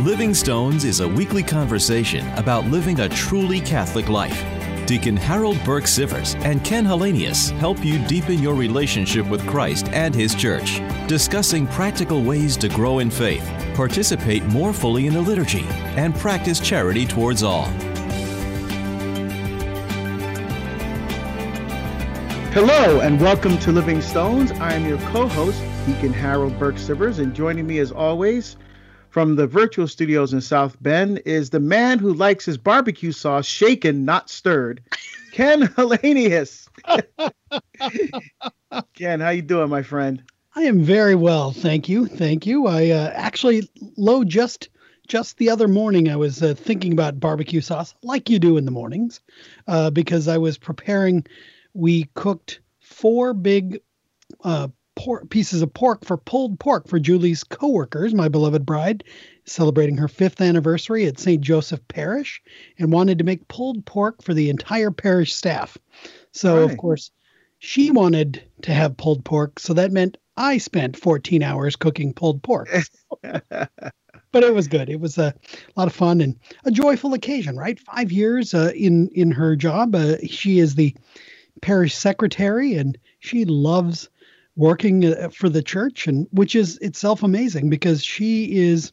Living Stones is a weekly conversation about living a truly Catholic life. Deacon Harold Burke Sivers and Ken Hallenius help you deepen your relationship with Christ and His Church, discussing practical ways to grow in faith, participate more fully in the liturgy, and practice charity towards all. Hello and welcome to Living Stones. I am your co-host, Deacon Harold Burke Sivers, and joining me as always from the virtual studios in South Bend is the man who likes his barbecue sauce shaken, not stirred, Ken Hallenius. Ken, how you doing, my friend? I am very well, thank you, thank you. I uh, actually, low just just the other morning, I was uh, thinking about barbecue sauce, like you do in the mornings, uh, because I was preparing we cooked four big uh, pork, pieces of pork for pulled pork for Julie's coworkers, my beloved bride, celebrating her fifth anniversary at St. Joseph Parish, and wanted to make pulled pork for the entire parish staff. So, right. of course, she wanted to have pulled pork, so that meant I spent 14 hours cooking pulled pork. but it was good. It was a lot of fun and a joyful occasion, right? Five years uh, in in her job. Uh, she is the parish secretary, and she loves working uh, for the church, and which is itself amazing because she is.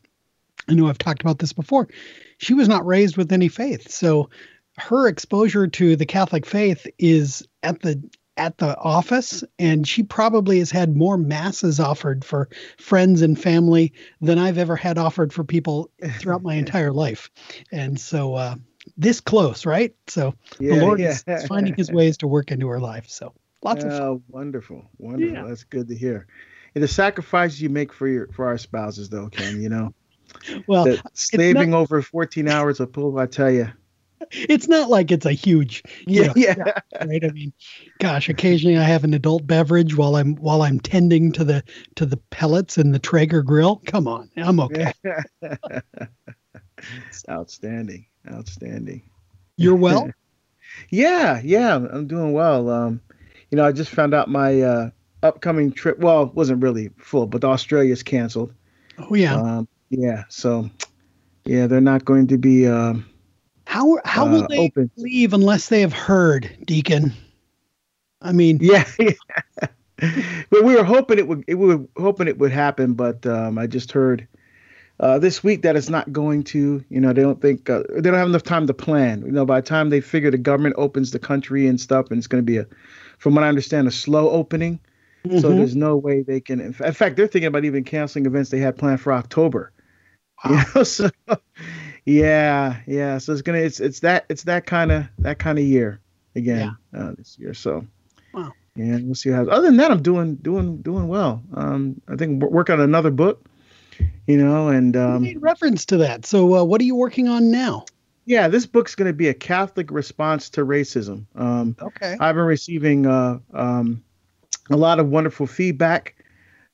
I know I've talked about this before. She was not raised with any faith, so her exposure to the Catholic faith is at the at the office and she probably has had more masses offered for friends and family than I've ever had offered for people throughout my entire life. And so uh, this close, right? So yeah, the Lord yeah. is finding his ways to work into her life. So lots of fun. Wonderful, wonderful. Yeah. That's good to hear. And the sacrifices you make for your for our spouses, though, Ken, you know, well, the slaving not, over 14 hours of pool, I tell you. It's not like it's a huge, yeah, know, yeah, right. I mean, gosh, occasionally I have an adult beverage while I'm while I'm tending to the to the pellets in the Traeger grill. Come on, I'm okay. outstanding. Outstanding. You're well? yeah, yeah, I'm doing well. Um, you know, I just found out my uh, upcoming trip. Well, wasn't really full, but Australia's canceled. Oh yeah. Um, yeah. So, yeah, they're not going to be. Uh, how how will uh, they open. leave unless they have heard, Deacon? I mean, yeah. but we were hoping it would. We were hoping it would happen, but um, I just heard uh, this week that it's not going to. You know, they don't think uh, they don't have enough time to plan. You know, by the time they figure the government opens the country and stuff, and it's going to be a, from what I understand, a slow opening. Mm-hmm. So there's no way they can. In fact, they're thinking about even canceling events they had planned for October. Wow. You know, so yeah, yeah. So it's gonna it's it's that it's that kind of that kind of year again yeah. uh, this year. So wow. Yeah, we'll see how. Other than that, I'm doing doing doing well. Um, I think working on another book you know, and um, made reference to that. So, uh, what are you working on now? Yeah, this book's going to be a Catholic response to racism. Um, okay. I've been receiving uh, um, a lot of wonderful feedback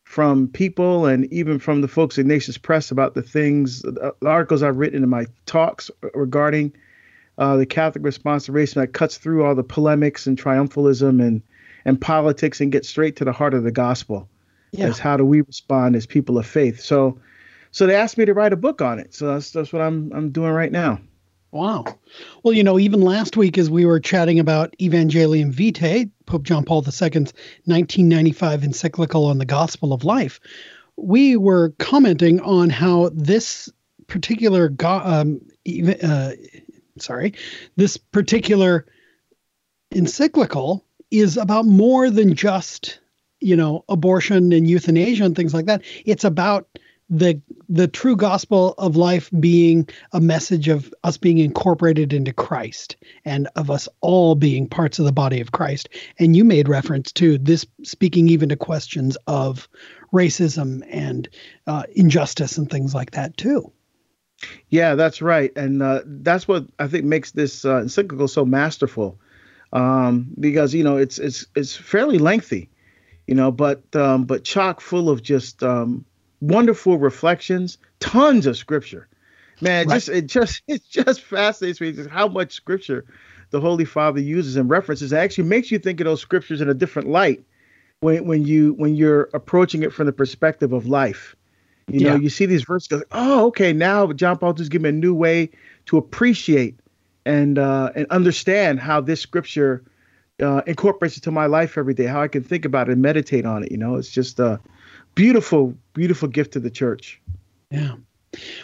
from people and even from the folks at Ignatius Press about the things, the articles I've written in my talks regarding uh, the Catholic response to racism that cuts through all the polemics and triumphalism and and politics and gets straight to the heart of the gospel yeah. is how do we respond as people of faith. So, so they asked me to write a book on it. So that's that's what I'm I'm doing right now. Wow. Well, you know, even last week as we were chatting about Evangelium Vitae, Pope John Paul II's 1995 encyclical on the Gospel of Life, we were commenting on how this particular go- um, uh, sorry, this particular encyclical is about more than just you know abortion and euthanasia and things like that it's about the the true gospel of life being a message of us being incorporated into Christ and of us all being parts of the body of Christ. And you made reference to this speaking even to questions of racism and uh, injustice and things like that too. Yeah, that's right, and uh, that's what I think makes this uh, encyclical so masterful, um, because you know it's it's it's fairly lengthy you know, but um, but chock full of just um, wonderful reflections, tons of scripture. Man, right. just it just it just fascinates me just how much scripture the Holy Father uses and references. It actually makes you think of those scriptures in a different light when when you when you're approaching it from the perspective of life. You know, you see these verses, go, oh, okay, now John Paul just give me a new way to appreciate and uh, and understand how this scripture uh, incorporates into my life every day, how I can think about it and meditate on it. You know, it's just a beautiful, beautiful gift to the church. Yeah.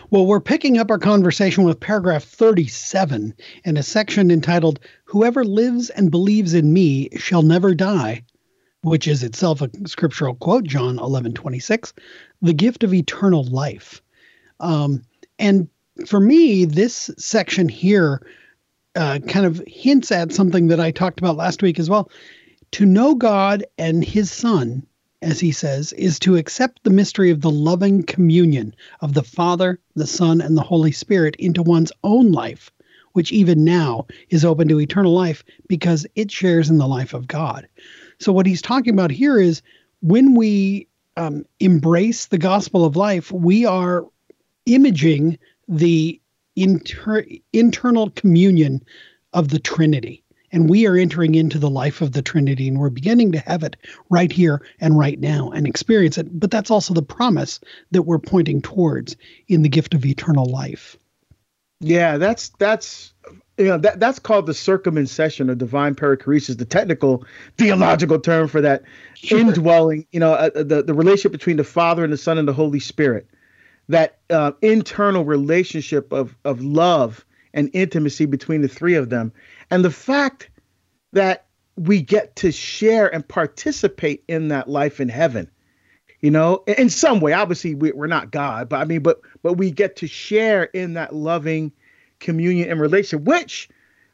Well, we're picking up our conversation with paragraph 37 in a section entitled Whoever lives and believes in me shall never die, which is itself a scriptural quote, John 11 26, the gift of eternal life. Um, and for me, this section here uh, kind of hints at something that I talked about last week as well. To know God and his Son as he says, is to accept the mystery of the loving communion of the Father, the Son, and the Holy Spirit into one's own life, which even now is open to eternal life because it shares in the life of God. So, what he's talking about here is when we um, embrace the gospel of life, we are imaging the inter- internal communion of the Trinity. And we are entering into the life of the Trinity and we're beginning to have it right here and right now and experience it. But that's also the promise that we're pointing towards in the gift of eternal life. Yeah, that's that's you know that that's called the circumincession or divine perichoresis, the technical theological term for that sure. indwelling. You know, uh, the the relationship between the Father and the Son and the Holy Spirit, that uh, internal relationship of of love and intimacy between the three of them. And the fact that we get to share and participate in that life in heaven, you know, in some way, obviously we, are not God, but I mean, but, but we get to share in that loving communion and relation, which,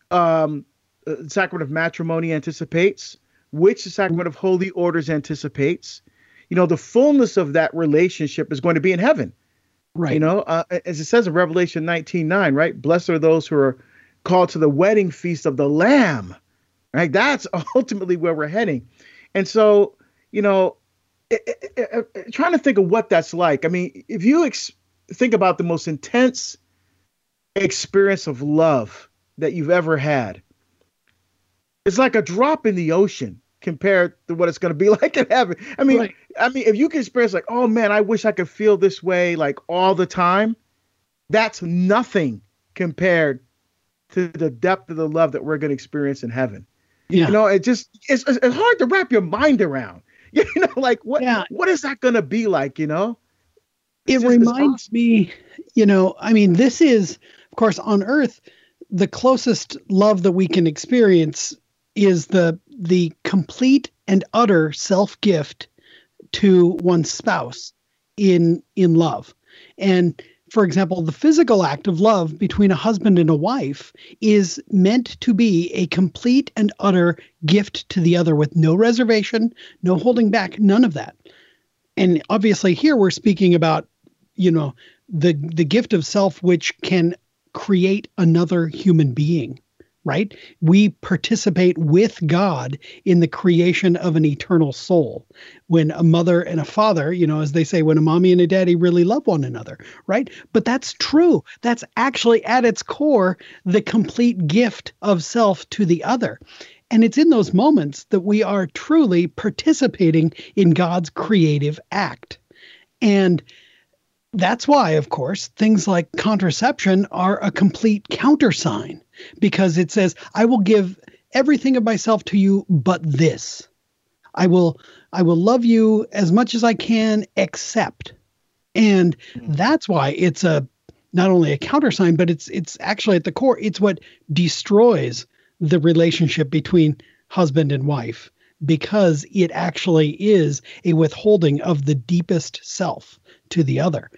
um, the sacrament of matrimony anticipates, which the sacrament of holy orders anticipates. You know, the fullness of that relationship is going to be in heaven. Right. You know, uh, as it says in Revelation 19 9, right? Blessed are those who are called to the wedding feast of the Lamb, right? That's ultimately where we're heading. And so, you know, it, it, it, trying to think of what that's like. I mean, if you ex- think about the most intense experience of love that you've ever had, it's like a drop in the ocean compared to what it's going to be like in heaven. I mean, right. I mean, if you can experience like, oh man, I wish I could feel this way like all the time, that's nothing compared to the depth of the love that we're going to experience in heaven. Yeah. You know, it just it's, it's hard to wrap your mind around. You know, like what yeah. what is that going to be like? You know, it's it reminds awesome. me. You know, I mean, this is of course on Earth the closest love that we can experience is the the complete and utter self gift to one's spouse in in love and for example, the physical act of love between a husband and a wife is meant to be a complete and utter gift to the other with no reservation, no holding back, none of that. And obviously here we're speaking about, you know, the the gift of self which can create another human being right? We participate with God in the creation of an eternal soul. When a mother and a father, you know, as they say, when a mommy and a daddy really love one another, right? But that's true. That's actually at its core the complete gift of self to the other. And it's in those moments that we are truly participating in God's creative act. And that's why, of course, things like contraception are a complete countersign because it says, I will give everything of myself to you but this. I will I will love you as much as I can except. And hmm. that's why it's a not only a countersign, but it's it's actually at the core, it's what destroys the relationship between husband and wife because it actually is a withholding of the deepest self to the other.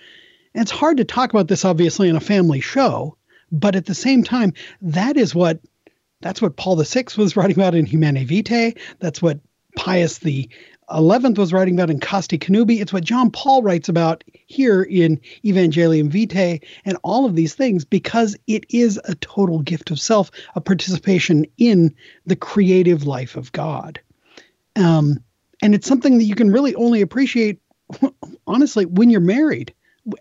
And it's hard to talk about this obviously in a family show, but at the same time, that is what that's what Paul VI was writing about in Humanae Vitae. That's what Pius the Eleventh was writing about in Casti Connubii. It's what John Paul writes about here in Evangelium Vitae and all of these things because it is a total gift of self, a participation in the creative life of God. Um, and it's something that you can really only appreciate honestly when you're married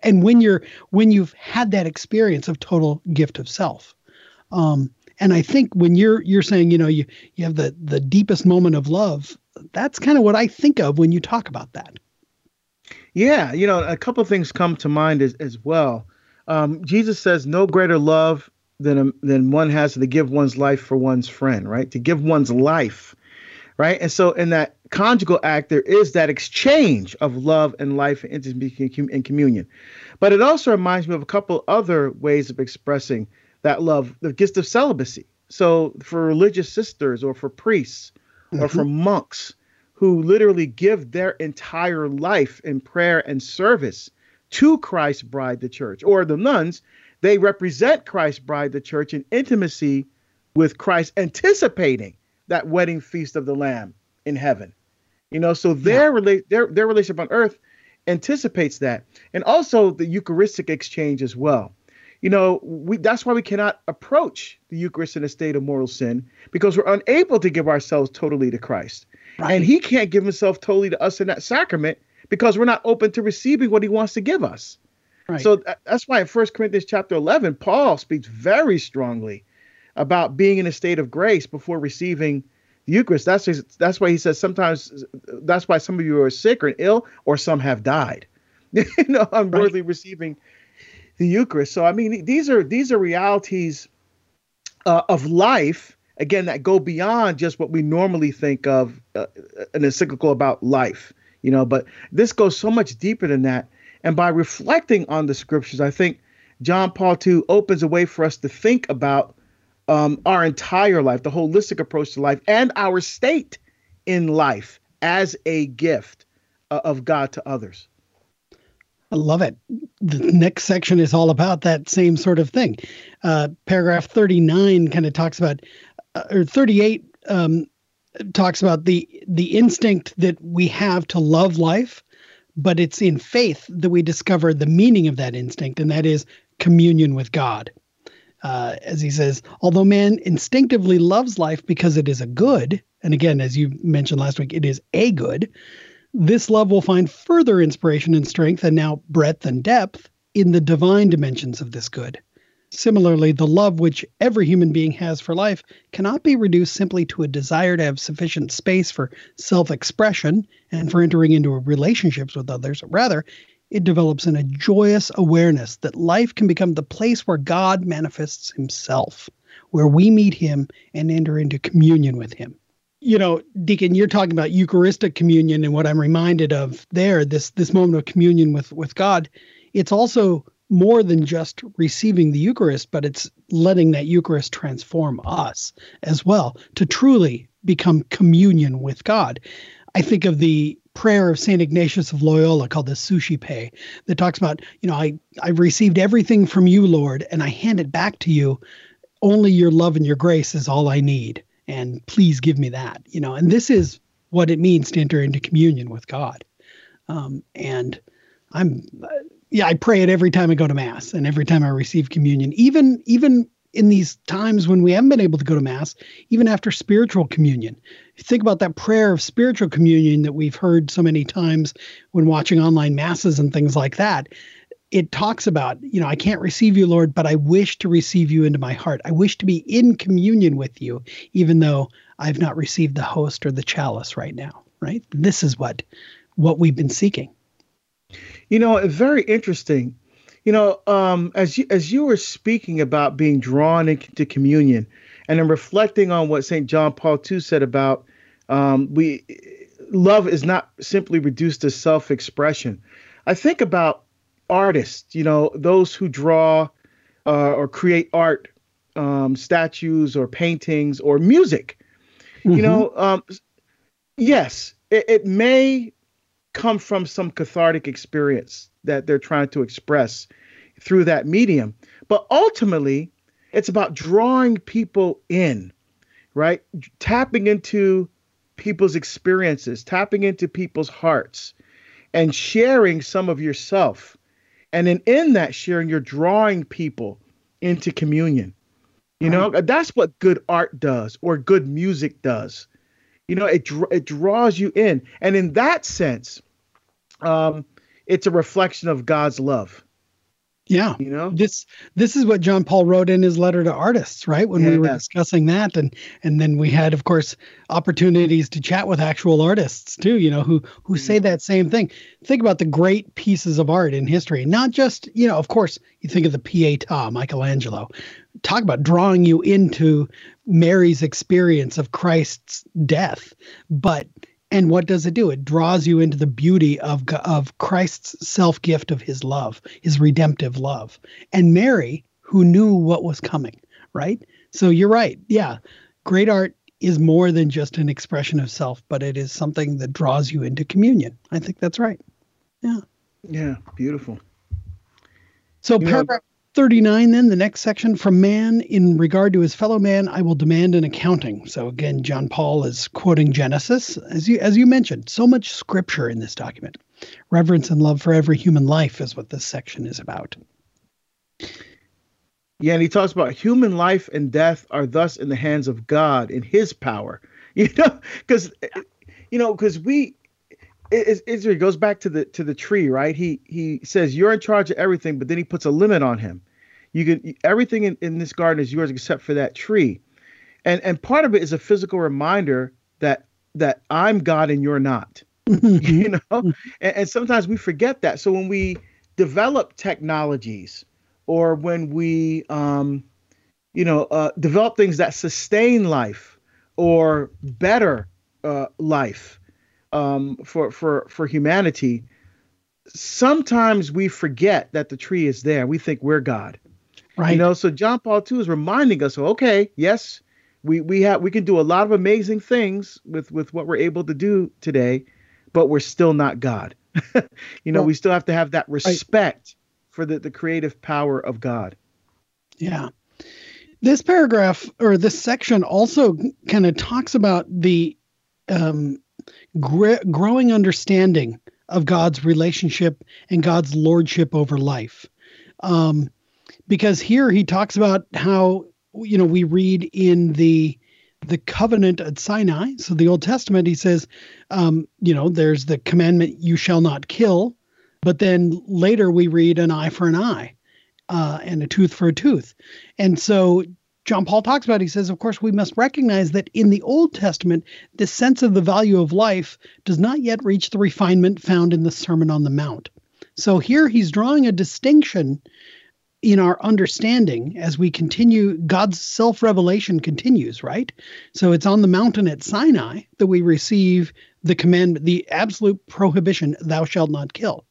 and when you're when you've had that experience of total gift of self um, and i think when you're you're saying you know you you have the the deepest moment of love that's kind of what i think of when you talk about that Yeah, you know, a couple things come to mind as, as well. Um, Jesus says, "No greater love than than one has to give one's life for one's friend." Right? To give one's life, right? And so, in that conjugal act, there is that exchange of love and life and intimacy and communion. But it also reminds me of a couple other ways of expressing that love: the gift of celibacy. So, for religious sisters, or for priests, mm-hmm. or for monks who literally give their entire life in prayer and service to Christ's bride, the church, or the nuns, they represent Christ's bride, the church, in intimacy with Christ, anticipating that wedding feast of the Lamb in heaven. You know, so their yeah. their their relationship on earth anticipates that, and also the Eucharistic exchange as well. You know, we that's why we cannot approach the Eucharist in a state of mortal sin because we're unable to give ourselves totally to Christ. Right. And he can't give himself totally to us in that sacrament because we're not open to receiving what he wants to give us. Right. So that's why in 1 Corinthians chapter 11, Paul speaks very strongly about being in a state of grace before receiving the Eucharist. That's that's why he says sometimes that's why some of you are sick or ill or some have died. you know, unworthily right. receiving the Eucharist. So I mean, these are these are realities uh, of life again that go beyond just what we normally think of uh, an encyclical about life you know but this goes so much deeper than that and by reflecting on the scriptures i think john paul ii opens a way for us to think about um, our entire life the holistic approach to life and our state in life as a gift uh, of god to others I love it. The next section is all about that same sort of thing. Uh, paragraph 39 kind of talks about uh, or 38 um, talks about the the instinct that we have to love life, but it's in faith that we discover the meaning of that instinct, and that is communion with God. Uh, as he says, although man instinctively loves life because it is a good, and again, as you mentioned last week, it is a good, this love will find further inspiration and strength, and now breadth and depth in the divine dimensions of this good. Similarly, the love which every human being has for life cannot be reduced simply to a desire to have sufficient space for self expression and for entering into relationships with others. Rather, it develops in a joyous awareness that life can become the place where God manifests himself, where we meet him and enter into communion with him. You know, Deacon, you're talking about Eucharistic communion, and what I'm reminded of there, this this moment of communion with with God, it's also more than just receiving the Eucharist, but it's letting that Eucharist transform us as well to truly become communion with God. I think of the prayer of St. Ignatius of Loyola called the Suscipe that talks about, you know, I, I've received everything from you, Lord, and I hand it back to you. Only your love and your grace is all I need. And please give me that, you know, and this is what it means to enter into communion with God. Um, and I'm yeah, I pray it every time I go to mass and every time I receive communion. Even even in these times when we haven't been able to go to mass, even after spiritual communion. Think about that prayer of spiritual communion that we've heard so many times when watching online masses and things like that. It talks about, you know, I can't receive you, Lord, but I wish to receive you into my heart. I wish to be in communion with you, even though I've not received the host or the chalice right now. Right? This is what what we've been seeking. You know, very interesting. You know, um, as you as you were speaking about being drawn into communion, and then reflecting on what Saint John Paul II said about um, we love is not simply reduced to self-expression. I think about artists. You know, those who draw uh, or create art, um, statues or paintings or music. Mm-hmm. You know, um, yes, it, it may come from some cathartic experience that they're trying to express through that medium. But ultimately, it's about drawing people in, right? Tapping into people's experiences, tapping into people's hearts, and sharing some of yourself. And then in that sharing, you're drawing people into communion. You know, that's what good art does or good music does. You know, it it draws you in, and in that sense, um, it's a reflection of God's love. Yeah. You know? This this is what John Paul wrote in his letter to artists, right? When we were discussing that and and then we had of course opportunities to chat with actual artists too, you know, who who say that same thing. Think about the great pieces of art in history. Not just, you know, of course, you think of the Pietà, Michelangelo. Talk about drawing you into Mary's experience of Christ's death. But and what does it do? It draws you into the beauty of of Christ's self gift of His love, His redemptive love, and Mary, who knew what was coming. Right. So you're right. Yeah, great art is more than just an expression of self, but it is something that draws you into communion. I think that's right. Yeah. Yeah, beautiful. So You paragraph 39 then the next section from man in regard to his fellow man I will demand an accounting. So again John Paul is quoting Genesis as you as you mentioned so much scripture in this document. Reverence and love for every human life is what this section is about. Yeah, and he talks about human life and death are thus in the hands of God in His power. You know, because you know, because we, it, goes back to the to the tree, right? He he says you're in charge of everything, but then he puts a limit on him. You can everything in, in this garden is yours except for that tree, and and part of it is a physical reminder that that I'm God and you're not. you know, and, and sometimes we forget that. So when we develop technologies or when we um, you know uh, develop things that sustain life or better uh, life um, for for for humanity sometimes we forget that the tree is there. We think we're god. Right. you know so john paul II is reminding us okay yes we we have we can do a lot of amazing things with with what we're able to do today but we're still not god. You know Well, we still have to have that respect for the, the creative power of god. Yeah. This paragraph or this section also kind of talks about the um, gr- growing understanding of God's relationship and God's lordship over life. Um, because here he talks about how, you know, we read in the the covenant at Sinai. So the Old Testament, he says, um, you know, there's the commandment, you shall not kill. But then later we read an eye for an eye uh, and a tooth for a tooth. And so John Paul talks about, he says, of course, we must recognize that in the Old Testament, the sense of the value of life does not yet reach the refinement found in the Sermon on the Mount. So here he's drawing a distinction in our understanding as we continue, God's self revelation continues, right? So it's on the mountain at Sinai that we receive the commandment, the absolute prohibition, thou shalt not kill.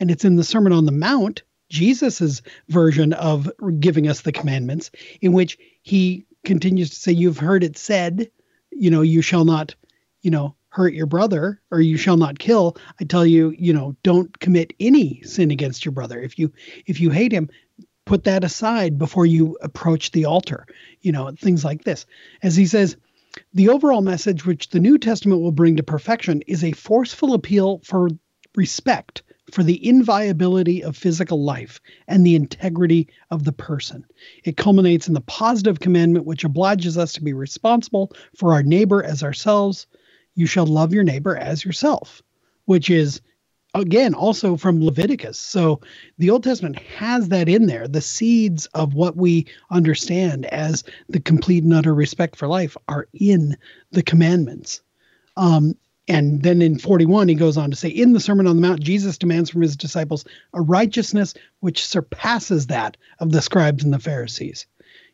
And it's in the Sermon on the Mount, Jesus's version of giving us the commandments, in which he continues to say, You've heard it said, you know, you shall not, you know, hurt your brother or you shall not kill. I tell you, you know, don't commit any sin against your brother. If you if you hate him, put that aside before you approach the altar, you know, things like this. As he says, the overall message which the New Testament will bring to perfection is a forceful appeal for respect for the inviolability of physical life and the integrity of the person. It culminates in the positive commandment which obliges us to be responsible for our neighbor as ourselves. You shall love your neighbor as yourself, which is again also from Leviticus. So the Old Testament has that in there. The seeds of what we understand as the complete and utter respect for life are in the commandments. Um, and then in 41, he goes on to say, In the Sermon on the Mount, Jesus demands from his disciples a righteousness which surpasses that of the scribes and the Pharisees.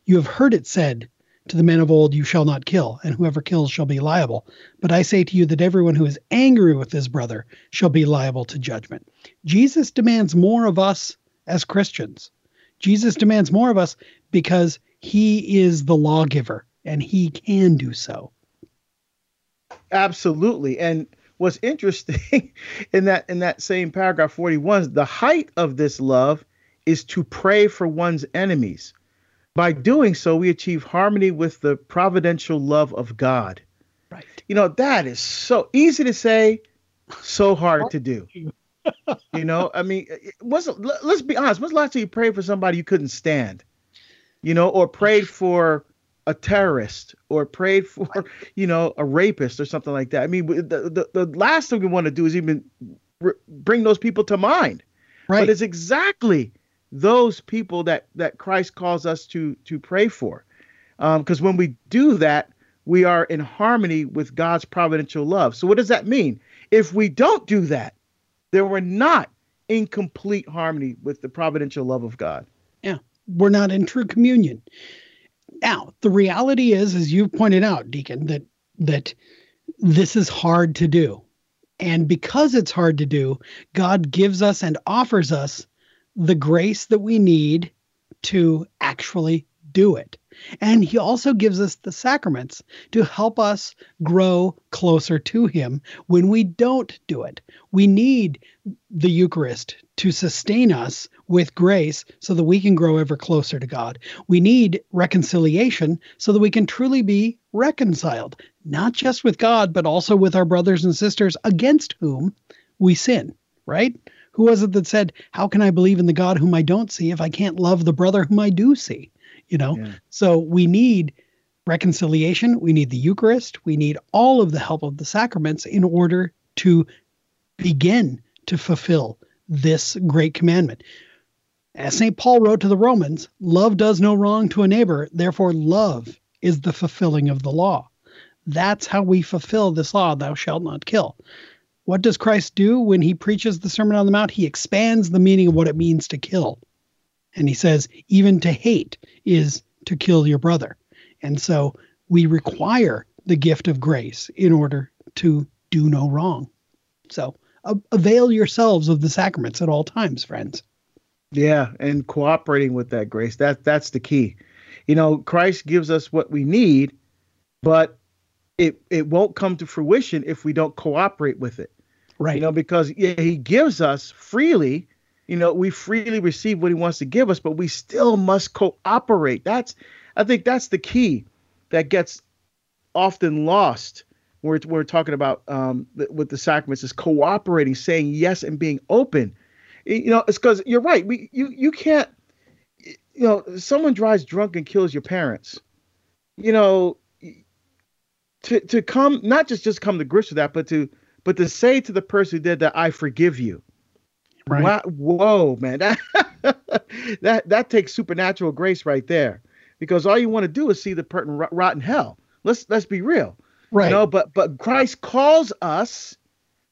You have heard it said to the men of old, You shall not kill, and whoever kills shall be liable. But I say to you that everyone who is angry with his brother shall be liable to judgment. Jesus demands more of us as Christians. Jesus demands more of us because he is the lawgiver and he can do so. Absolutely. And what's interesting in that in that same paragraph 41 is the height of this love is to pray for one's enemies. By doing so, we achieve harmony with the providential love of God. Right. You know, that is so easy to say, so hard to do. you know, I mean, what's let's be honest, when's the last time you prayed for somebody you couldn't stand? You know, or prayed for a terrorist or prayed for, you know, a rapist or something like that. I mean, the the, the last thing we want to do is even r- bring those people to mind. Right. But it's exactly those people that that Christ calls us to to pray for. Because um, when we do that, we are in harmony with God's providential love. So what does that mean? If we don't do that, then we're not in complete harmony with the providential love of God. Yeah, we're not in true communion. Now, the reality is, as you pointed out, Deacon, that that this is hard to do. And because it's hard to do, God gives us and offers us the grace that we need to actually do it. And he also gives us the sacraments to help us grow closer to him when we don't do it. We need the Eucharist to sustain us with grace so that we can grow ever closer to God. We need reconciliation so that we can truly be reconciled, not just with God, but also with our brothers and sisters against whom we sin, right? Who was it that said, How can I believe in the God whom I don't see if I can't love the brother whom I do see? You know? Yeah. So we need reconciliation. We need the Eucharist. We need all of the help of the sacraments in order to begin to fulfill this great commandment. As St. Paul wrote to the Romans, love does no wrong to a neighbor, therefore, love is the fulfilling of the law. That's how we fulfill this law, thou shalt not kill. What does Christ do when he preaches the Sermon on the Mount? He expands the meaning of what it means to kill. And he says, even to hate is to kill your brother. And so we require the gift of grace in order to do no wrong. So avail yourselves of the sacraments at all times, friends. Yeah, and cooperating with that grace. That that's the key. You know, Christ gives us what we need, but it it won't come to fruition if we don't cooperate with it. Right. You know, because yeah, he gives us freely, you know, we freely receive what he wants to give us, but we still must cooperate. That's I think that's the key that gets often lost we're, we're talking about um, with the sacraments is cooperating, saying yes, and being open. You know, it's because you're right. We you you can't. You know, someone drives drunk and kills your parents. You know, to to come not just just come to grips with that, but to but to say to the person who did that, I forgive you. Right. Wow, whoa, man, that that that takes supernatural grace right there, because all you want to do is see the person rot, rot in hell. Let's let's be real. Right. You know, but but Christ calls us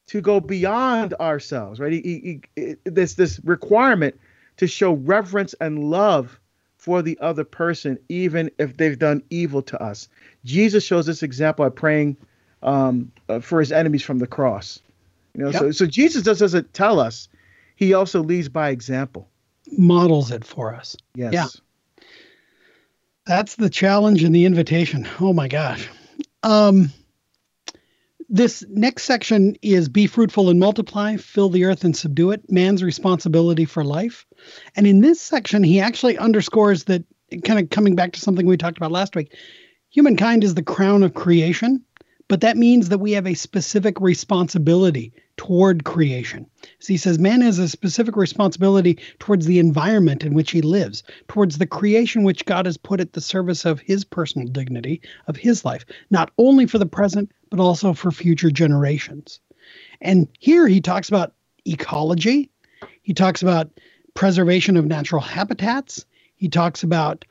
to go beyond ourselves, right? He, he, he, this this requirement to show reverence and love for the other person, even if they've done evil to us. Jesus shows this example by praying um, uh, for his enemies from the cross. You know, yep. so so Jesus doesn't tell us; he also leads by example, models it for us. Yes. Yeah. That's the challenge and the invitation. Oh my gosh. Um, this next section is be fruitful and multiply, fill the earth and subdue it, man's responsibility for life. And in this section, he actually underscores that, kind of coming back to something we talked about last week, humankind is the crown of creation, but that means that we have a specific responsibility toward creation. So he says man has a specific responsibility towards the environment in which he lives, towards the creation which God has put at the service of his personal dignity, of his life, not only for the present, but also for future generations. And here he talks about ecology, he talks about preservation of natural habitats, he talks about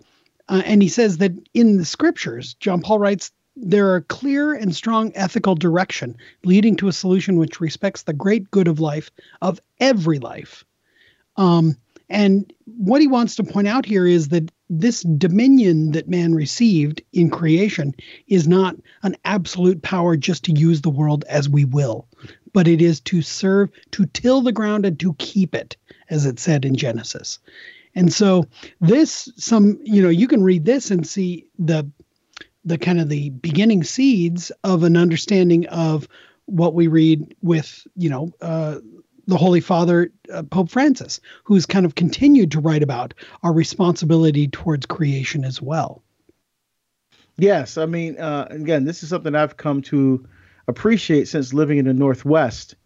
uh, and he says that in the scriptures, John Paul writes there are clear and strong ethical direction leading to a solution which respects the great good of life of every life. Um, and what he wants to point out here is that this dominion that man received in creation is not an absolute power just to use the world as we will, but it is to serve, to till the ground and to keep it, as it said in Genesis. And so this some you know you can read this and see the the kind of the beginning seeds of an understanding of what we read with you know uh, the Holy Father uh, Pope Francis, who's kind of continued to write about our responsibility towards creation as well. Yes, I mean, uh, again, this is something I've come to appreciate since living in the Northwest.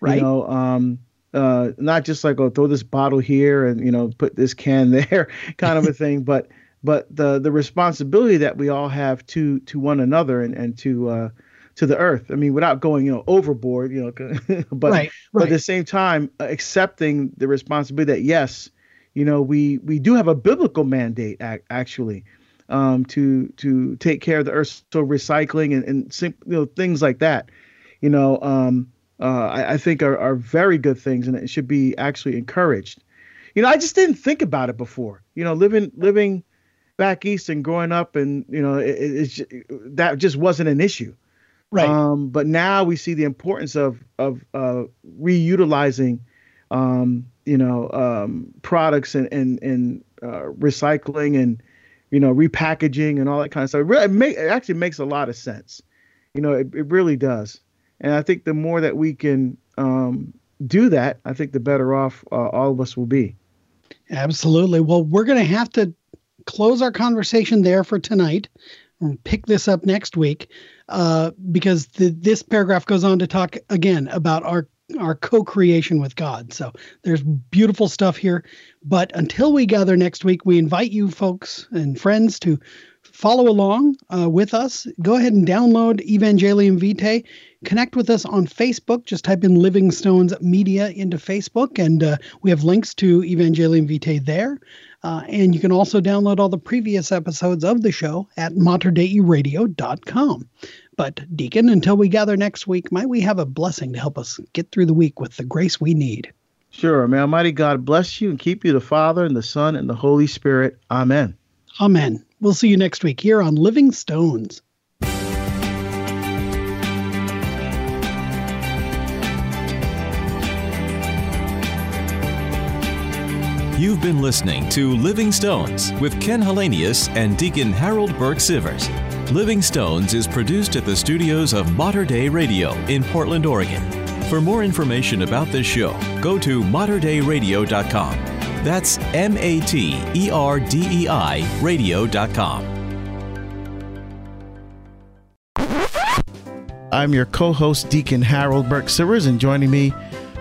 Right. You know, um, uh, not just like oh, throw this bottle here and you know put this can there, kind of a thing, but but the the responsibility that we all have to to one another and and to uh, to the earth. I mean, without going you know overboard, you know, but right, right. but at the same time uh, accepting the responsibility that yes, you know, we we do have a biblical mandate actually um, to to take care of the earth, so recycling and, and you know things like that. You know, um, uh, I, I, think are, are very good things, and it should be actually encouraged. You know, I just didn't think about it before. You know, living living back east and growing up, and you know, it, it's that just wasn't an issue. Right. Um, but now we see the importance of of uh, reutilizing, um, you know, um, products and and and uh, recycling and you know repackaging and all that kind of stuff. It, really, it, make, it actually makes a lot of sense. You know, it, it really does. And I think the more that we can um, do that, I think the better off uh, all of us will be. Absolutely. Well, we're going to have to close our conversation there for tonight. We'll pick this up next week uh, because the, this paragraph goes on to talk again about our our co-creation with God. So there's beautiful stuff here. But until we gather next week, we invite you folks and friends to follow along uh, with us. Go ahead and download Evangelium Vitae. Connect with us on Facebook. Just type in Living Stones Media into Facebook, and uh, we have links to Evangelium Vitae there. Uh, and you can also download all the previous episodes of the show at materdeiradio.com. But, Deacon, until we gather next week, might we have a blessing to help us get through the week with the grace we need? Sure. May Almighty God bless you and keep you, the Father, and the Son, and the Holy Spirit. Amen. Amen. We'll see you next week here on Living Stones. You've been listening to Living Stones with Ken Hallenius and Deacon Harold Burke Sivers. Living Stones is produced at the studios of Mater Dei Radio in Portland, Oregon. For more information about this show, go to materdeiradio.com. That's M A T E R D E I radio.com. I'm your co host, Deacon Harold Burke Sivers, and joining me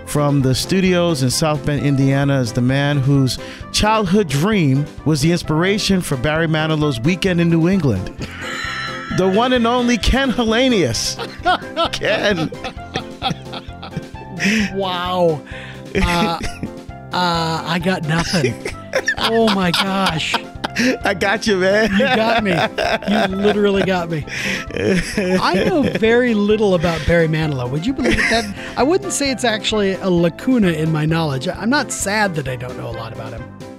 from the studios in South Bend, Indiana, is the man whose childhood dream was the inspiration for Barry Manilow's Weekend in New England. The one and only Ken Hallenius. Ken. wow. Uh, uh, I got nothing. Oh my gosh. I got you, man. You got me. You literally got me. I know very little about Barry Manilow. Would you believe that? I wouldn't say it's actually a lacuna in my knowledge. I'm not sad that I don't know a lot about him.